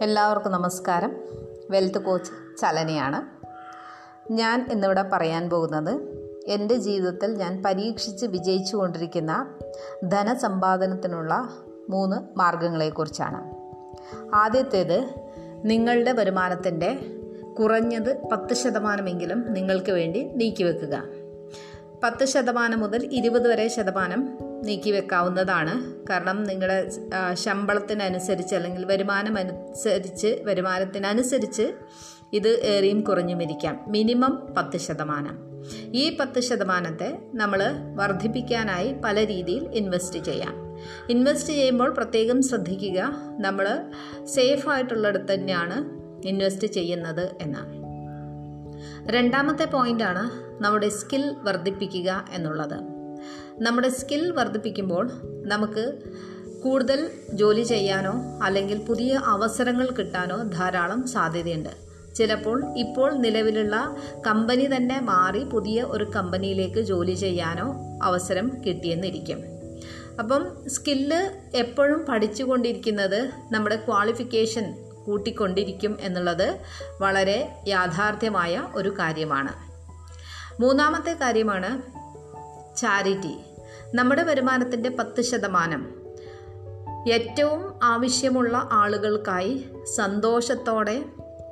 എല്ലാവർക്കും നമസ്കാരം. Wealth coach ചലനയാണ്. ഞാൻ ഇന്നിവിടെ പറയാൻ പോകുന്നത് എന്റെ ജീവിതത്തിൽ ഞാൻ പരീക്ഷിച്ച് വിജയിച്ചു കൊണ്ടിരിക്കുന്ന ധനസമ്പാദനത്തിനുള്ള മൂന്ന് മാർഗങ്ങളെക്കുറിച്ചാണ് ആദ്യത്തേത് നിങ്ങളുടെ വരുമാനത്തിന്റെ കുറഞ്ഞത് പത്ത് ശതമാനമെങ്കിലും നിങ്ങൾക്ക് വേണ്ടി നീക്കിവെക്കുക. പത്ത് ശതമാനം മുതൽ ഇരുപത് വരെ ശതമാനം നീക്കി വെക്കാവുന്നതാണ് കാരണം നിങ്ങളുടെ ശമ്പളത്തിനനുസരിച്ച് അല്ലെങ്കിൽ വരുമാനം അനുസരിച്ച് വരുമാനത്തിനനുസരിച്ച് ഇത് ഏറിയും കുറഞ്ഞും ഇരിക്കാം മിനിമം പത്ത് ശതമാനം. ഈ പത്ത് ശതമാനത്തെ നമ്മൾ വർദ്ധിപ്പിക്കാനായി പല രീതിയിൽ ഇൻവെസ്റ്റ് ചെയ്യാം. ഇൻവെസ്റ്റ് ചെയ്യുമ്പോൾ പ്രത്യേകം ശ്രദ്ധിക്കുക നമ്മൾ സേഫ് ആയിട്ടുള്ളിടത്ത് തന്നെയാണ് ഇൻവെസ്റ്റ് ചെയ്യുന്നത് എന്നാണ് രണ്ടാമത്തെ പോയിന്റാണ് നമ്മുടെ സ്കിൽ വർദ്ധിപ്പിക്കുക എന്നുള്ളത്. നമ്മുടെ സ്കിൽ വർദ്ധിപ്പിക്കുമ്പോൾ നമുക്ക് കൂടുതൽ ജോലി ചെയ്യാനോ അല്ലെങ്കിൽ പുതിയ അവസരങ്ങൾ കിട്ടാനോ ധാരാളം സാധ്യതയുണ്ട്. ചിലപ്പോൾ ഇപ്പോൾ നിലവിലുള്ള കമ്പനി തന്നെ മാറി പുതിയ ഒരു കമ്പനിയിലേക്ക് ജോലി ചെയ്യാനോ അവസരം കിട്ടിയെന്നിരിക്കും. അപ്പം സ്കില്ല് എപ്പോഴും പഠിച്ചുകൊണ്ടിരിക്കുന്നത് നമ്മുടെ ക്വാളിഫിക്കേഷൻ കൂട്ടിക്കൊണ്ടിരിക്കും എന്നുള്ളത് വളരെ യാഥാർത്ഥ്യമായ ഒരു കാര്യമാണ്. മൂന്നാമത്തെ കാര്യമാണ് ചാരിറ്റി. നമ്മുടെ വരുമാനത്തിന്റെ പത്ത് ശതമാനം. ഏറ്റവും ആവശ്യമുള്ള ആളുകൾക്കായി സന്തോഷത്തോടെ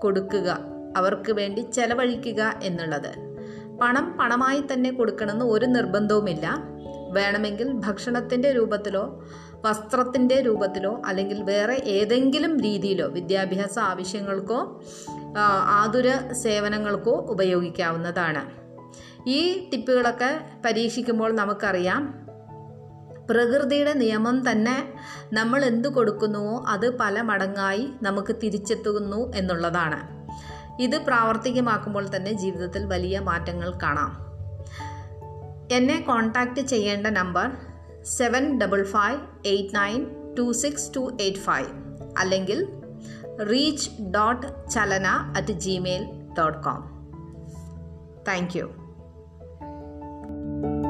കൊടുക്കുക അവർക്ക് വേണ്ടി ചെലവഴിക്കുക എന്നുള്ളത്. പണം പണമായി തന്നെ കൊടുക്കണമെന്ന് ഒരു നിർബന്ധവുമില്ല. വേണമെങ്കിൽ ഭക്ഷണത്തിന്റെ രൂപത്തിലോ വസ്ത്രത്തിന്റെ രൂപത്തിലോ അല്ലെങ്കിൽ വേറെ ഏതെങ്കിലും രീതിയിലോ വിദ്യാഭ്യാസ ആവശ്യങ്ങൾക്കോ ആതുര സേവനങ്ങൾക്കോ ഉപയോഗിക്കാവുന്നതാണ്. ഈ ടിപ്പുകളൊക്കെ പരീക്ഷിക്കുമ്പോൾ നമുക്കറിയാം. പ്രകൃതിയുടെ നിയമം തന്നെ നമ്മൾ എന്തു കൊടുക്കുന്നുവോ അത് പല മടങ്ങായി നമുക്ക് തിരിച്ചെത്തുന്നു എന്നുള്ളതാണ്. ഇത് പ്രാവർത്തികമാക്കുമ്പോൾ തന്നെ ജീവിതത്തിൽ വലിയ മാറ്റങ്ങൾ കാണാം. എന്നെ കോൺടാക്റ്റ് ചെയ്യേണ്ട number seven double five eight nine two six two eight five അല്ലെങ്കിൽ reach dot Chalana at Gmail dot com thank you Música